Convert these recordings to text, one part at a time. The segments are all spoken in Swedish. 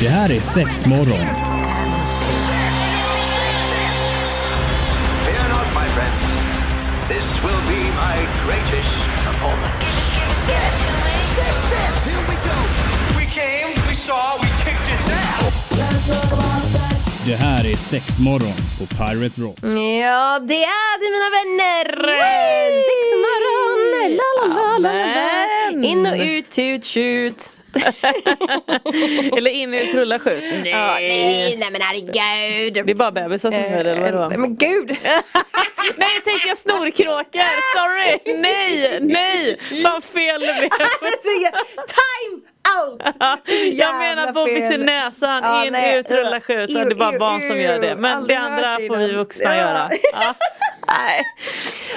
Det här är sex morgon. Fear not, my friends. This will be my greatest performance. Six, six, six. Here we go. We came, we saw, we kicked its ass. Det här är sex morgon på Pirate Rock. Ja, det är det mina vänner! Sexmorgon! La, la, la, la, la. In och ut, tut, tjut. Eller in i rulla skjut. Nej. Ja, nej, nej men herregud. Det är bara bebisar som hör det eller vadå? Eh, Men gud! Nej tänker jag snorkråkor, sorry! Nej, nej! Fan fel. Time out! Jag menar bobbis i näsan, Ja, in, nej. ut, rulla skjut. Och det är bara barn som gör det. Men det andra får vi vuxna göra. Nej.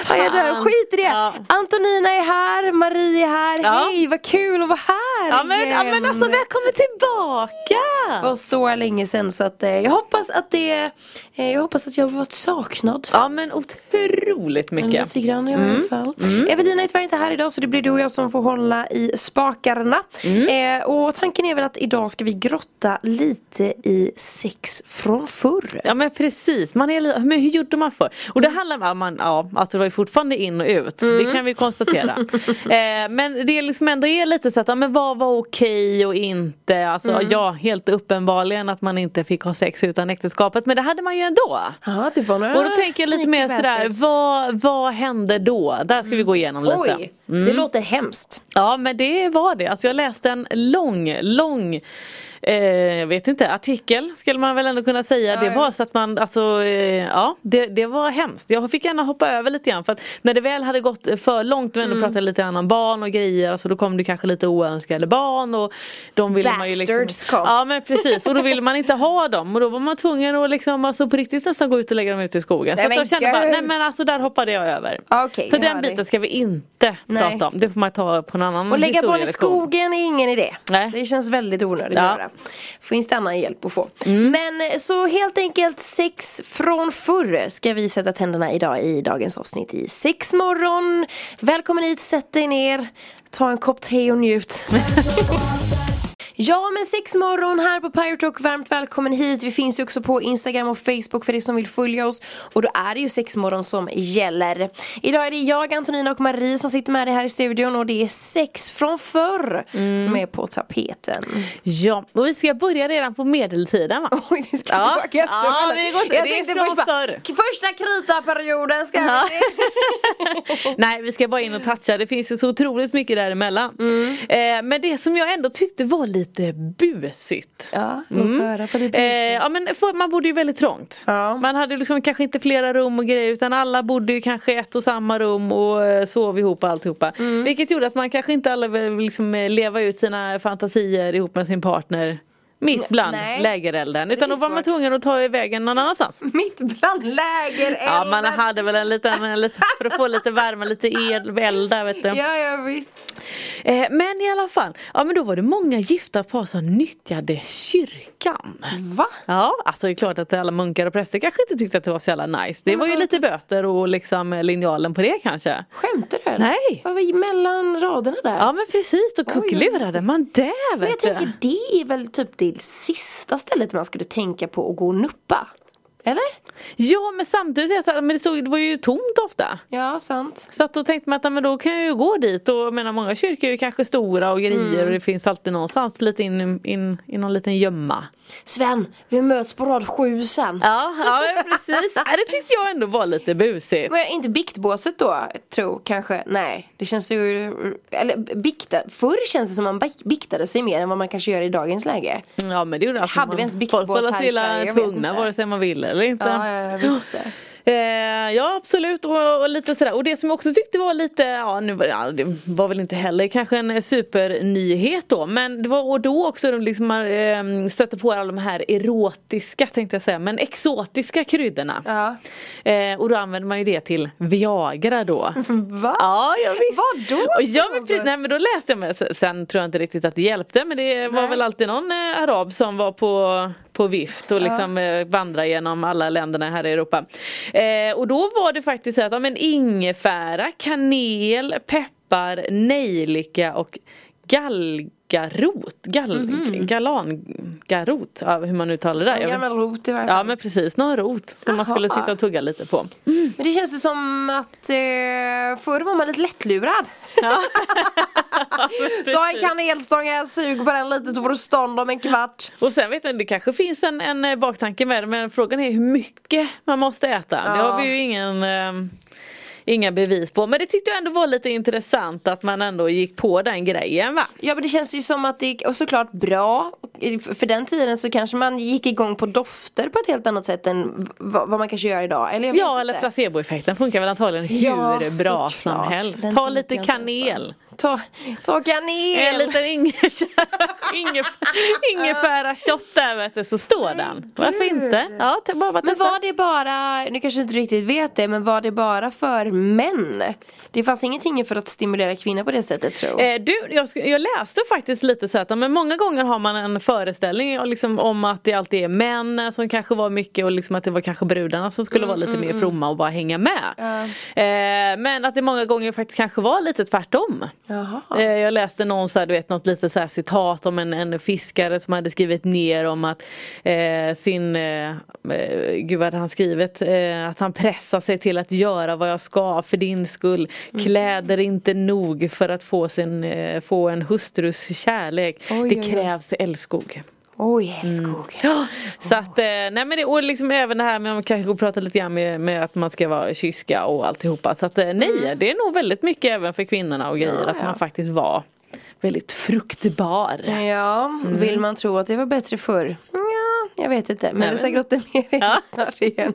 Ja, jag dör, skit i det. Ja. Antonina är här, Marie är här. Ja. Hej, vad kul att vara här Ja men, ja men alltså välkommen tillbaka! Det var så länge sedan så att eh, jag hoppas att det Jag hoppas att jag har varit saknad. Ja men otroligt mycket. Lite grann i alla fall. Evelina är tyvärr inte här idag så det blir du och jag som får hålla i spakarna. Eh, och tanken är väl att idag ska vi grotta lite i sex från förr. Ja men precis, man är, men hur gjorde man för? Och det handlar om, man, ja alltså det var ju fortfarande in och ut, det kan vi konstatera. eh, men det är liksom ändå är lite så att, ja, men vad var okej och inte? Alltså ja, helt uppenbarligen att man inte fick ha sex utan äktenskapet, men det hade man ju ändå. Ja, det var några Och då tänker jag lite mer sådär, vad, vad hände då? Där ska vi gå igenom lite. Oj, det låter hemskt. Ja men det var det. Alltså jag läste en lång, lång Eh, jag vet inte, artikel skulle man väl ändå kunna säga. det ja. var så att man, alltså, eh, ja det, det var hemskt. Jag fick gärna hoppa över lite grann för att när det väl hade gått för långt och ändå Mm. pratade lite grann om barn och grejer, alltså då kom det kanske lite oönskade barn och de ville man ju liksom Bastards kom. Ja men precis och då ville man inte ha dem och då var man tvungen att liksom alltså på riktigt nästan gå ut och lägga dem ute i skogen. Nej, så men jag kände bara, nej men alltså där hoppade jag över. Okej, så jag den biten ska vi inte Nej. prata om. Det får man ta på en annan Och lägga barn i skogen är ingen idé. Nej. Det känns väldigt onödigt Ja. att göra. Finns det annan hjälp att få. Mm. Men så helt enkelt sex från förr ska vi sätta tänderna idag i dagens avsnitt i sex morgon Välkommen hit, sätt dig ner, ta en kopp te och njut. Ja men sexmorgon här på Pirate Rock, varmt välkommen hit. Vi finns ju också på Instagram och Facebook för er som vill följa oss. Och då är det ju sexmorgon som gäller. Idag är det jag, Antonina och Marie som sitter med dig här i studion och det är sex från förr som är på tapeten. Ja, och vi ska börja redan på medeltiden va? Oj, vi ska Ja. tillbaka Ja, vi går inte- Jag det är tänkte från först förr. första kritaperioden ska Ja. vi. Nej vi ska bara in och toucha, det finns ju så otroligt mycket däremellan. Mm. Eh, men det som jag ändå tyckte var lite busigt. Ja, låt höra för det Eh, ja men för, man bodde ju väldigt trångt. Ja. Man hade liksom kanske inte flera rum och grejer utan alla bodde ju kanske ett och samma rum och eh, sov ihop och alltihopa. Mm. Vilket gjorde att man kanske inte alla vill liksom eh, leva ut sina fantasier ihop med sin partner mitt bland nej. lägerelden. Utan då var man tvungen att ta ivägen någon annans. Mitt bland lägerelden. Ja man hade väl en liten, en liten för att få lite värme, lite el, eld där vet du. Ja, ja visst. Eh, men i alla fall, ja men då var det många gifta par som nyttjade kyrkan. Va? Ja, alltså det är klart att alla munkar och präster kanske inte tyckte att det var så jävla nice. Det var ju lite böter och liksom eh, linjalen på det kanske. Skämtar du eller? Nej. Vad var mellan raderna där? Ja men precis, då kuckelurade man det Men jag vet du. tänker det är väl typ det till sista stället man skulle tänka på att gå och nuppa. Eller? Ja men samtidigt, men det, stod, det var ju tomt ofta. Ja, sant. Så att då tänkte man att men då kan jag ju gå dit och jag menar många kyrkor är ju kanske stora och grejer Mm. och det finns alltid någonstans lite in, in, i någon liten gömma. Sven, vi möts på rad sju sen. Ja, ja precis. Det tyckte jag ändå var lite busigt. Men inte biktbåset då, tror kanske. Nej, det känns ju... Eller bikta. Förr känns det som man bik- biktade sig mer än vad man kanske gör i dagens läge. Ja men det gjorde alltså Hade vi ens man- biktbås Folk var så illa tvungna vare sig man vill eller inte. Ja, ja, visst det. Eh, ja absolut och, och lite sådär och det som jag också tyckte var lite, ja nu var det, ja, det var väl inte heller kanske en supernyhet då men det var och då också de liksom eh, stötte på alla de här erotiska tänkte jag säga men exotiska kryddorna. Ja. Eh, och då använder man ju det till Viagra då. Va? Ja, jag visst. Vadå? Och ja, men, precis, nej, men då läste jag med, sen tror jag inte riktigt att det hjälpte men det var Nej. väl alltid någon eh, arab som var på, på vift och liksom eh, vandra genom alla länderna här i Europa. Eh, och då var det faktiskt så att ja, men ingefära, kanel, peppar, nejlika och gall garot, gal, Mhm. galan, garot, ja, hur man uttalar det. En gammal rot i varje fall. Ja men precis, någon rot som man skulle sitta och tugga lite på. Men det känns ju som att eh, förr var man lite lättlurad. Ta en kanelstång här, sug på den lite så får du stånd om en kvart. Och sen vet jag, det kanske finns en, en eh, baktanke med det men frågan är hur mycket man måste äta. Det Ja. har vi ju ingen eh, Inga bevis på men det tyckte jag ändå var lite intressant att man ändå gick på den grejen va? Ja men det känns ju som att det är såklart bra. För den tiden så kanske man gick igång på dofter på ett helt annat sätt än vad man kanske gör idag. Eller Ja eller placeboeffekten funkar väl antagligen hur Ja, bra som helst. Den Ta lite kanel. Ta, ta kanel! En liten ingefära shot där vet du, så står den. Varför inte? Ja, bara, bara Men var det bara, nu kanske inte riktigt vet det, men var det bara för män? Det fanns ingenting för att stimulera kvinnor på det sättet tror jag. Eh, du, jag, jag läste faktiskt lite så att men många gånger har man en föreställning liksom, om att det alltid är män som kanske var mycket och liksom att det var kanske brudarna som skulle vara lite mer fromma och bara hänga med. Eh, men att det många gånger faktiskt kanske var lite tvärtom. Eh, jag läste någon så här, du vet, något lite så här citat om en, en fiskare som hade skrivit ner om att eh, sin, eh, eh, gud vad hade han skrivit, eh, att han pressar sig till att göra vad jag ska för din skull. Mm. Kläder inte nog för att få, sin, eh, få en hustrus kärlek. Oj, det oj, oj. krävs älskog. Oj, älskog. Ja, så att, eh, nej men det, och liksom även det här med, man kanske pratar lite grann med, med att man ska vara kyska och alltihopa. Så att eh, nej, det är nog väldigt mycket även för kvinnorna och grejer Mm. Ja, att ja. man faktiskt var väldigt fruktbar. Ja, Mm. vill man tro att det var bättre förr? Ja, jag vet inte. Men Nej, det men- säkert åt det mer Ja. snart igen.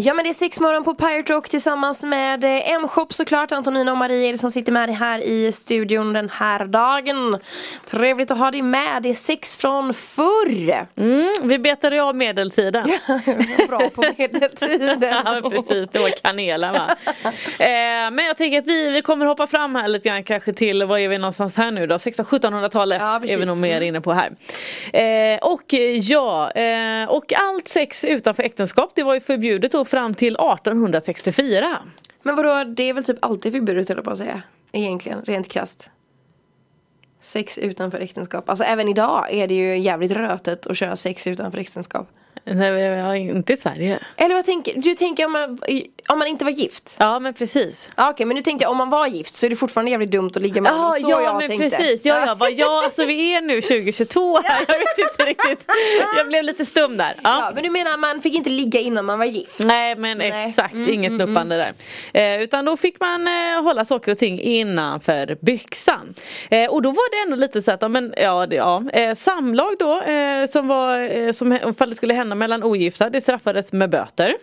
Ja men det är sexmorgon på Pirate Rock tillsammans med eh, M-shop såklart. Antonina och Marie är det som sitter med dig här i studion den här dagen. Trevligt att ha dig med. Det är sex från förr. Mm, vi betade av medeltiden. Bra på medeltiden. Ja precis, det var kanelen va. Eh, men jag tänker att vi, vi kommer hoppa fram här lite grann kanske till, vad är vi någonstans här nu då? 1600-1700-talet Ja, är vi nog mer inne på här. Eh, och ja, eh, och allt sex utanför äktenskap det var ju förbjudet då fram till 1864. Men vadå, det är väl typ alltid förbjudet höll jag på att säga. Egentligen, rent krasst. Sex utanför äktenskap. Alltså även idag är det ju jävligt rötet att köra sex utanför äktenskap. Nej, ja, inte i Sverige. Eller vad tänker du? tänker om man, om man inte var gift? Ja men precis. Ja, Okej, men nu tänkte jag om man var gift så är det fortfarande jävligt dumt att ligga med Ja, någon. Så ja jag men tänkte. precis, ja, ja, vad jag, alltså vi är nu 2022 här, jag vet inte riktigt. Jag blev lite stum där. Ja, Ja. men du menar man fick inte ligga innan man var gift? Nej men Nej. Mm, exakt, inget nuppande där. Eh, utan då fick man eh, hålla saker och ting innanför byxan. Eh, och då var det ändå lite så att, ja, men, ja, det, ja. Eh, samlag då, eh, som var, eh, som ifall det skulle hända mellan ogifta, det straffades med böter.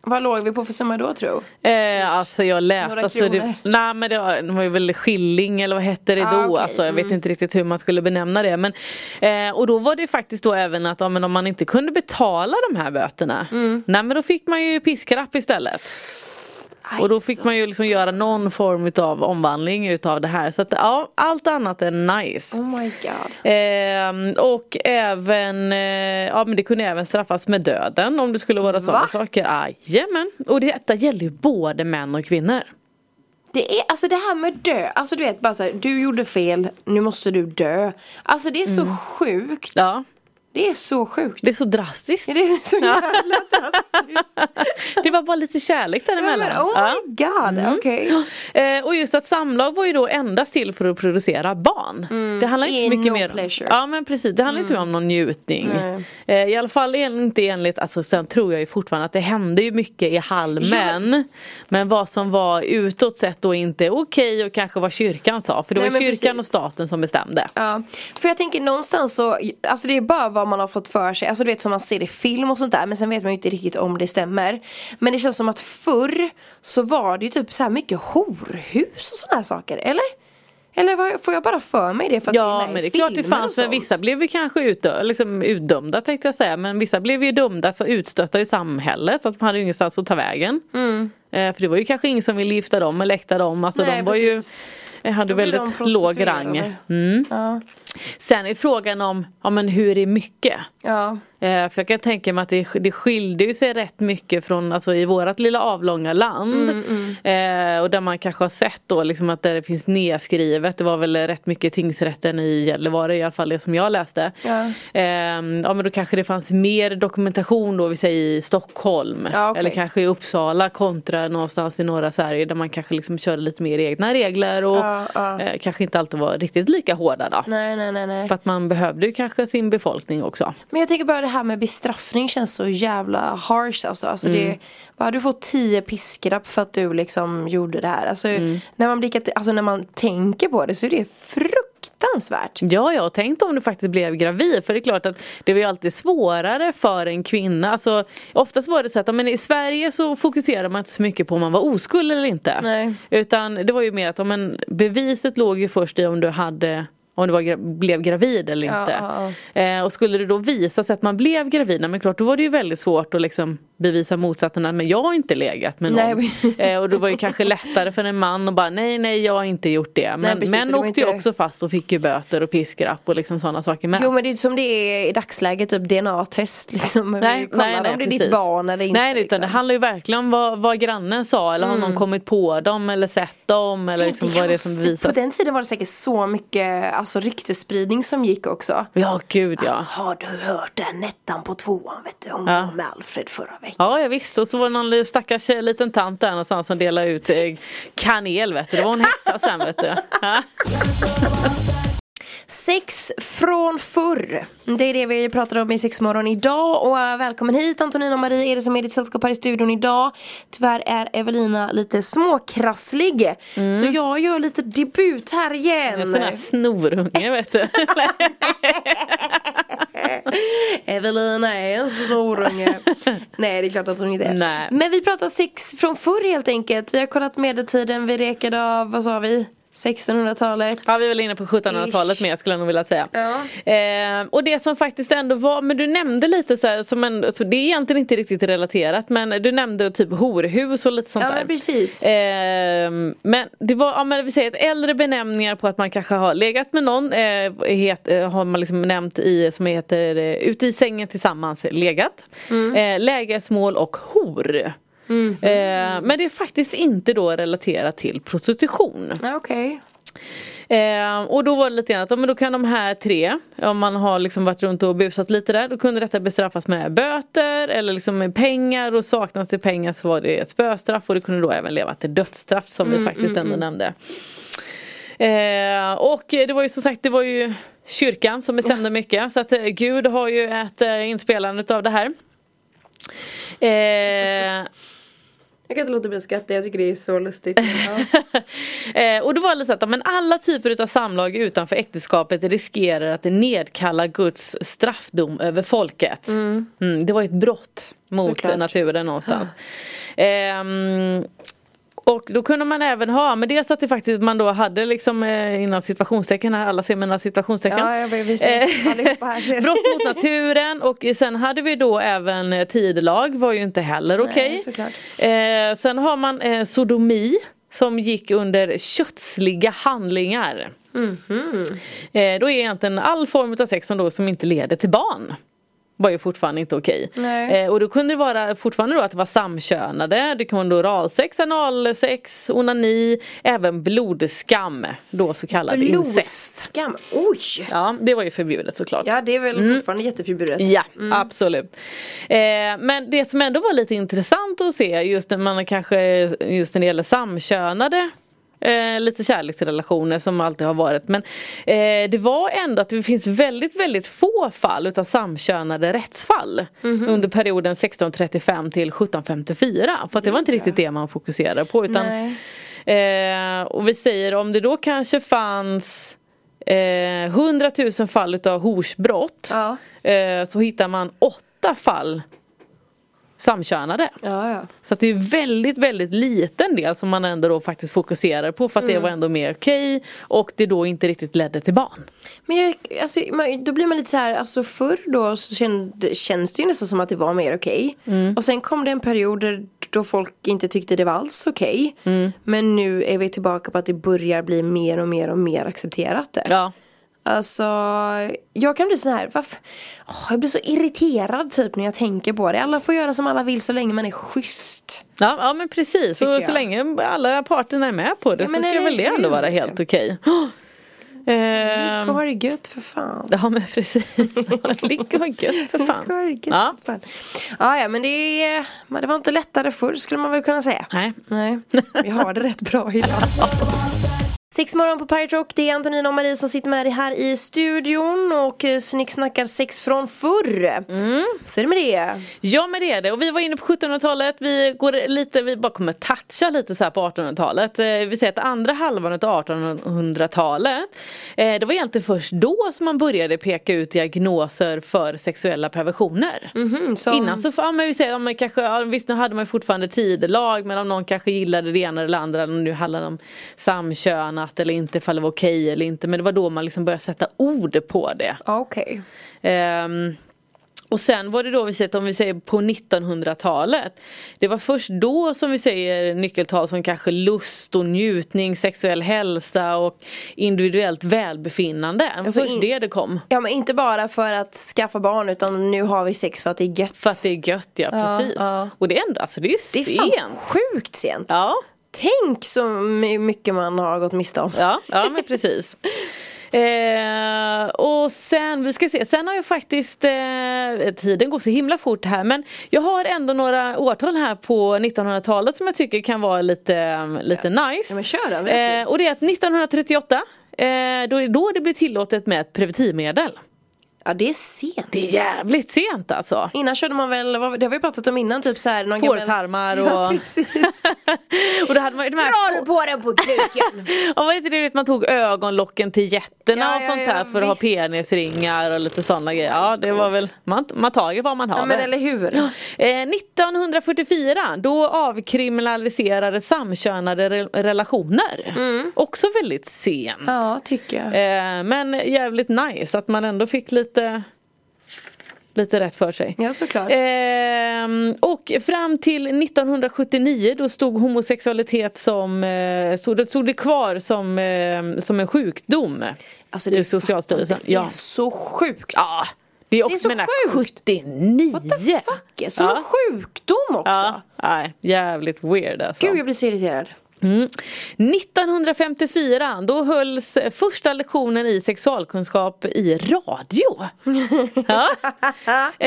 Vad låg vi på för summa då tro? Eh, alltså jag läste, Några alltså, det, nej men det var, det var väl skilling eller vad hette det Ah, då? Mm. Alltså, jag vet inte riktigt hur man skulle benämna det. Men, eh, och då var det faktiskt då även att ja, men om man inte kunde betala de här böterna. Mm. Nej men då fick man ju piskrapp istället. Och då fick man ju liksom göra någon form av omvandling utav det här. Så att ja, allt annat än nice. Oh my god. Ehm, och även, eh, ja men det kunde även straffas med döden om det skulle vara sådana Va? saker. Jajamän. Och detta gäller ju både män och kvinnor. Det är alltså det här med dö, alltså du vet bara såhär, du gjorde fel, nu måste du dö. Alltså det är så sjukt. Ja, Det är så sjukt. det är så drastiskt. Det är så jävla drastiskt. Det var bara lite kärlek Ja, däremellan. oh Ja. my god, okej. Eh, och just att samlag var ju då endast till för att producera barn. Det handlar inte så mycket no mer pleasure. Ja men precis, det handlar inte om någon njutning. Nej. Eh, I alla fall inte enligt, alltså sen tror jag ju fortfarande att det hände ju mycket i halmen. men... vad som var utåt sett då inte okej och kanske vad kyrkan sa. För det Nej, var kyrkan precis. och staten som bestämde. Ja, för jag tänker någonstans så, alltså det är bara vad man har fått för sig, alltså du vet som man ser i film och sånt där men sen vet man ju inte riktigt om det stämmer. Men det känns som att förr så var det ju typ så här mycket horhus och sådana här saker, eller? Eller vad- får jag bara för mig det för att det är Ja med men det är klart det fanns men vissa blev ju kanske utdö- liksom utdömda tänkte jag säga men vissa blev ju dömda, så utstötta i samhället så att de hade ju ingenstans att ta vägen. Eh, för det var ju kanske ingen som ville gifta dem eller äkta dem, alltså Mm. Nej, de var ju precis. eh, hade väldigt låg rang. Mm. Ja. Sen är frågan om, ja men hur är mycket? Ja. Eh, för jag kan tänka mig att det, det skilde sig rätt mycket från, alltså i vårat lilla avlånga land. Eh, och där man kanske har sett då liksom att det finns nedskrivet, det var väl rätt mycket tingsrätten i Gällivare i alla fall det som jag läste. Ja. Eh, ja men då kanske det fanns mer dokumentation då vi säger i Stockholm. Ja, okej. Eller kanske i Uppsala kontra någonstans i norra Sverige där man kanske liksom körde lite mer egna regler och Ja, ja. Eh, kanske inte alltid var riktigt lika hårda då. Nej, nej, nej, nej. För att man behövde ju kanske sin befolkning också. Men jag tänker bara det här med bestraffning känns så jävla harsh alltså. alltså det, bara, du får tio piskrapp för att du liksom gjorde det här. Alltså, när, man blickar, alltså, när man tänker på det så är det fruktansvärt. Ja, ja, tänk om du faktiskt blev gravid. För det är klart att det var ju alltid svårare för en kvinna. Alltså, oftast var det så att men i Sverige så fokuserar man inte så mycket på om man var oskuld eller inte. Nej. Utan det var ju mer att men, beviset låg ju först i om du hade om du var, blev gravid eller Ja, inte. ja, Eh, och skulle det då visa sig att man blev gravid, men klart då var det ju väldigt svårt att liksom bevisa motsatsen. Men jag har inte legat med någon. Nej, eh, och det var ju kanske lättare för en man att bara nej nej jag har inte gjort det. Men precis, män det åkte ju inte- också fast och fick ju böter och piskrapp och liksom sådana saker med. Jo men det är som det är i dagsläget, typ DNA-test liksom. Nej, nej, nej, om det är precis. ditt barn eller inte. Nej, utan liksom. det handlar ju verkligen om vad, vad grannen sa eller har någon kommit på dem eller sett dem eller liksom vad det är som På bevisas. den tiden var det säkert så mycket alltså, ryktesspridning som gick också. Ja, gud ja. Alltså, har du hört den ettan på tvåan vet du? Hon Ja. var med Alfred förra veckan. Ja, jag visste. Och så var det någon stackars liten tant där någonstans som delade ut eh, kanel vet du. Det var en häxa sen vet du. Sex från förr. Det är det vi pratar om i Sexmorgon idag. Och äh, välkommen hit Antonina och Marie är det som är ditt sällskap här i studion idag. Tyvärr är Evelina lite småkrasslig. Så jag gör lite debut här igen. En sån här snorunge vet du. Evelina är en snorunge. Nej det är klart att hon inte är. Nej. Men vi pratar sex från förr helt enkelt. Vi har kollat medeltiden, vi rekade av, vad sa vi? 1600-talet. Ja vi väl inne på 1700-talet Ish. med skulle jag nog vilja säga. Ja. Eh, och det som faktiskt ändå var, men du nämnde lite så här, som en, så det är egentligen inte riktigt relaterat men du nämnde typ horhus och lite sånt Ja där. men precis. Ehm, men det var, ja, men vi säger ett äldre benämningar på att man kanske har legat med någon eh, het, eh, har man liksom nämnt i som heter eh, ute i sängen tillsammans legat. Eh, lägesmål och hor. Eh, men det är faktiskt inte då relaterat till prostitution. Okej. Eh, och då var det lite grann att men då kan de här tre, om man har liksom varit runt och busat lite där, då kunde detta bestraffas med böter eller liksom med pengar och saknas det pengar så var det ett spöstraff och det kunde då även leva till dödsstraff som vi faktiskt ändå nämnde. Eh, och det var ju som sagt det var ju kyrkan som bestämde mycket så att eh, Gud har ju ett eh, inspelande utav det här. Eh, Jag kan inte låta bli att skratta, jag tycker det är så lustigt. Eh, och då var det så att men alla typer av samlag utanför äktenskapet riskerar att nedkalla Guds straffdom över folket. Mm, det var ju ett brott mot Såklart. naturen någonstans. Ehm, och då kunde man även ha, men dels att det faktiskt man då hade liksom eh, inom situationstecken här, alla ser mina situationstecken. Ja, jag vill Eh, här. Brott mot naturen och sen hade vi då även eh, tidelag var ju inte heller okej. såklart. Eh, sen har man eh, sodomi som gick under kötsliga handlingar. Mhm. Eh, då är egentligen all form av sex som, då, som inte leder till barn. Var ju fortfarande inte okej. Nej. Eh, och då kunde det vara fortfarande då att det var samkönade. Det kunde vara oralsex, analsex, onani, även blodskam. Då så kallad incest. Blodskam, oj! Ja det var ju förbjudet såklart. Ja det är väl fortfarande jätteförbjudet. Ja, absolut. Eh, men det som ändå var lite intressant att se just när man kanske just när det gäller samkönade Eh, lite kärleksrelationer som alltid har varit. Men eh, det var ändå att det finns väldigt väldigt få fall utav samkönade rättsfall under perioden 1635 till 1754 för att det var inte riktigt det. man fokuserade på utan eh, och vi säger om det då kanske fanns eh, 100 000 fall utav horsbrott Ja. eh, så hittar man åtta fall samkönade. Ja, ja. Så att det är väldigt väldigt liten del som man ändå då faktiskt fokuserar på för att det var ändå mer okej och det då inte riktigt ledde till barn. Men jag, alltså, man, då blir man lite så här, alltså förr då så kände, känns det ju nästan som att det var mer okej. Och sen kom det en period där, då folk inte tyckte det var alls okej. Men nu är vi tillbaka på att det börjar bli mer och mer och mer accepterat det. Ja. Alltså, jag kan bli sån här, varför? Åh, jag blir så irriterad typ när jag tänker på det. Alla får göra som alla vill så länge man är schysst. Ja, ja men precis, och så länge alla parterna är med på det Ja, så ska eller väl det ändå vara helt okej. Ehm, Ligg och ha det gött för fan. Ja men precis, ligg och ha gött för Ligg och fan. ha det gött Ja. för fan. Ja, ja, men det, är, men det var inte lättare förr skulle man väl kunna säga. Nej. Nej, vi har det rätt bra idag. Sex morgon på Pirate Rock, det är Antonina och Marie som sitter med dig här i studion och eh, snicksnackar sex från förr. Mm. Så är det med det. Ja men det är det och vi var inne på 1700-talet, vi går lite, vi bara kommer toucha lite så här på 1800-talet. Eh, Vi säger att andra halvan av 1800-talet eh, Det var egentligen först då som man började peka ut diagnoser för sexuella perversioner. Mhm, som- Innan så, ja, men vi säger, ja, men kanske, ja, visst nu hade man fortfarande tidelag men om någon kanske gillade det ena eller det andra, nu handlar det om samkönat eller inte, ifall det var okej eller inte. Men det var då man liksom började sätta ord på det. Okej. Ehm, och sen var det då vi sett om vi säger på 1900-talet. Det var först då som vi säger nyckeltal som kanske lust och njutning, sexuell hälsa och individuellt välbefinnande. Alltså först in- det det kom. Ja men inte bara för att skaffa barn utan nu har vi sex för att det är gött. För att det är gött ja, precis. ja. Och det är ändå, alltså det är ju det är fan sent. sjukt sent. Ja, Tänk så my- mycket man har gått miste om. ja, ja men precis. Eh, och sen, vi ska se, sen har jag faktiskt, eh, tiden går så himla fort här men jag har ändå några årtal här på 1900-talet som jag tycker kan vara lite, lite nice. Ja, men kör då, eh, och det är att 1938 eh, då är det då det blir tillåtet med ett preventivmedel. Ja det är sent. Det är jävligt sent alltså. Innan körde man väl, det har vi pratat om innan, typ såhär någon Fårtarmar och... Ja precis. och då hade man ju de här Drar du på den på kuken? Ja var inte det man tog ögonlocken till jätterna Ja, och sånt ja, här för att ha visst. penisringar och lite sådana grejer. Ja det var väl, man, man tager vad man har. ja men eller hur. Eh, 1944 då avkriminaliserades samkönade re- relationer. Också väldigt sent. Mm. Ja tycker jag. Eh, men jävligt nice att man ändå fick lite Lite rätt för sig. Ja såklart. Ehm, och fram till 1979 då stod homosexualitet som, eh, stod, det- stod det kvar som, eh, som en sjukdom. Alltså i Socialstyrelsen. Det är Ja. så sjukt. Ja, det är också så menar, sjukt. 79. What the fuck? Som Ja. en sjukdom också. Ja, nej, jävligt weird alltså. Gud jag blir så irriterad. Mm. 1954 då hölls första lektionen i sexualkunskap i radio. ja.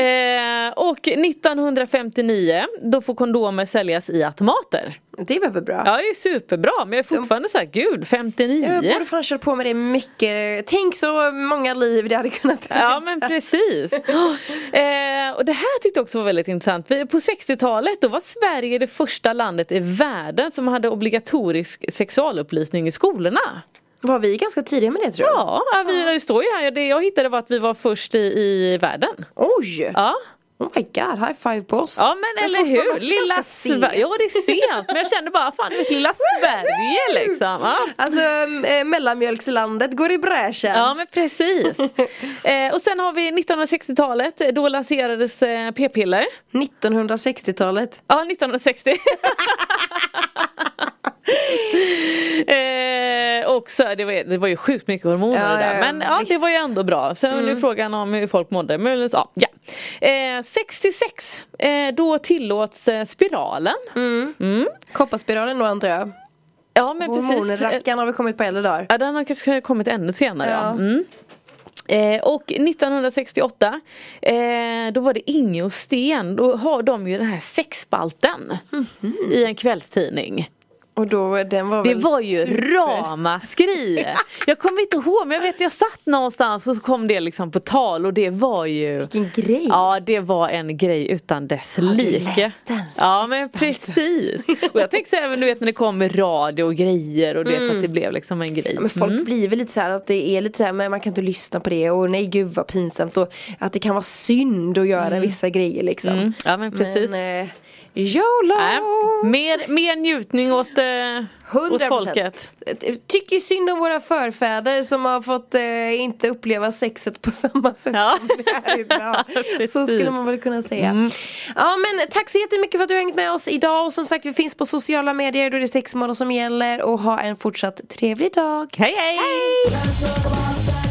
eh, och 1959 då får kondomer säljas i automater. Det var väl bra. Ja det är superbra men jag är fortfarande så här, gud 59. Jag borde fan kört på med det mycket. Tänk så många liv det hade kunnat Ja men precis. eh, och det här tyckte jag också var väldigt intressant. Vi- På 60-talet då var Sverige det första landet i världen som hade obligatorisk sexualupplysning i skolorna. Var vi ganska tidiga med det tror jag? Ja, ja vi, det står ju här. Det jag hittade var att vi var först i, i världen. Oj! Ja. Oh my god, high five på oss. Ja men eller hur, lilla Sverige, ja det är sent men jag kände bara fan det är lilla Sverige liksom. Ja. Alltså äh, mellanmjölkslandet går i bräschen. Ja men precis. eh, och sen har vi 1960-talet, då lanserades eh, p-piller. 1960-talet. Ja 1960. eh, och så, det, var, det var ju sjukt mycket hormoner Ja, där. Men ja, det var ju ändå bra. Sen är nu frågan om hur folk mådde. Men, ja, ja. Eh, 66 eh, då tillåts eh, spiralen. Kopparspiralen då antar jag. Ja men precis. Hormonrackarn har väl kommit på äldre dagar. Ja den har kanske kommit ännu senare ja. Mm. Eh, och 1968 eh, då var det Inge och Sten, då har de ju den här sexspalten i en kvällstidning. Och då, den var Det var ju super- ramaskri. Jag kommer inte ihåg men jag vet jag satt någonstans och så kom det liksom på tal och det var ju Vilken grej. Ja det var en grej utan dess du like. Ja men precis. Och jag tänkte så även du vet när det kom radio och grejer och du vet att det blev liksom en grej. Men folk Mm. blir väl lite så här att det är lite så här, men man kan inte lyssna på det och nej gud vad pinsamt och att det kan vara synd att göra vissa grejer liksom. Mm. Ja men precis. Men eh, YOLO! Nej, mer, mer njutning åt, eh, 100%. åt folket. Tycker synd om våra förfäder som har fått eh, inte uppleva sexet på samma sätt Ja. som vi är idag. Så skulle man väl kunna säga. Ja men tack så jättemycket för att du har hängt med oss idag och som sagt vi finns på sociala medier då är det sex månader som gäller och ha en fortsatt trevlig dag. hej! hej. Go,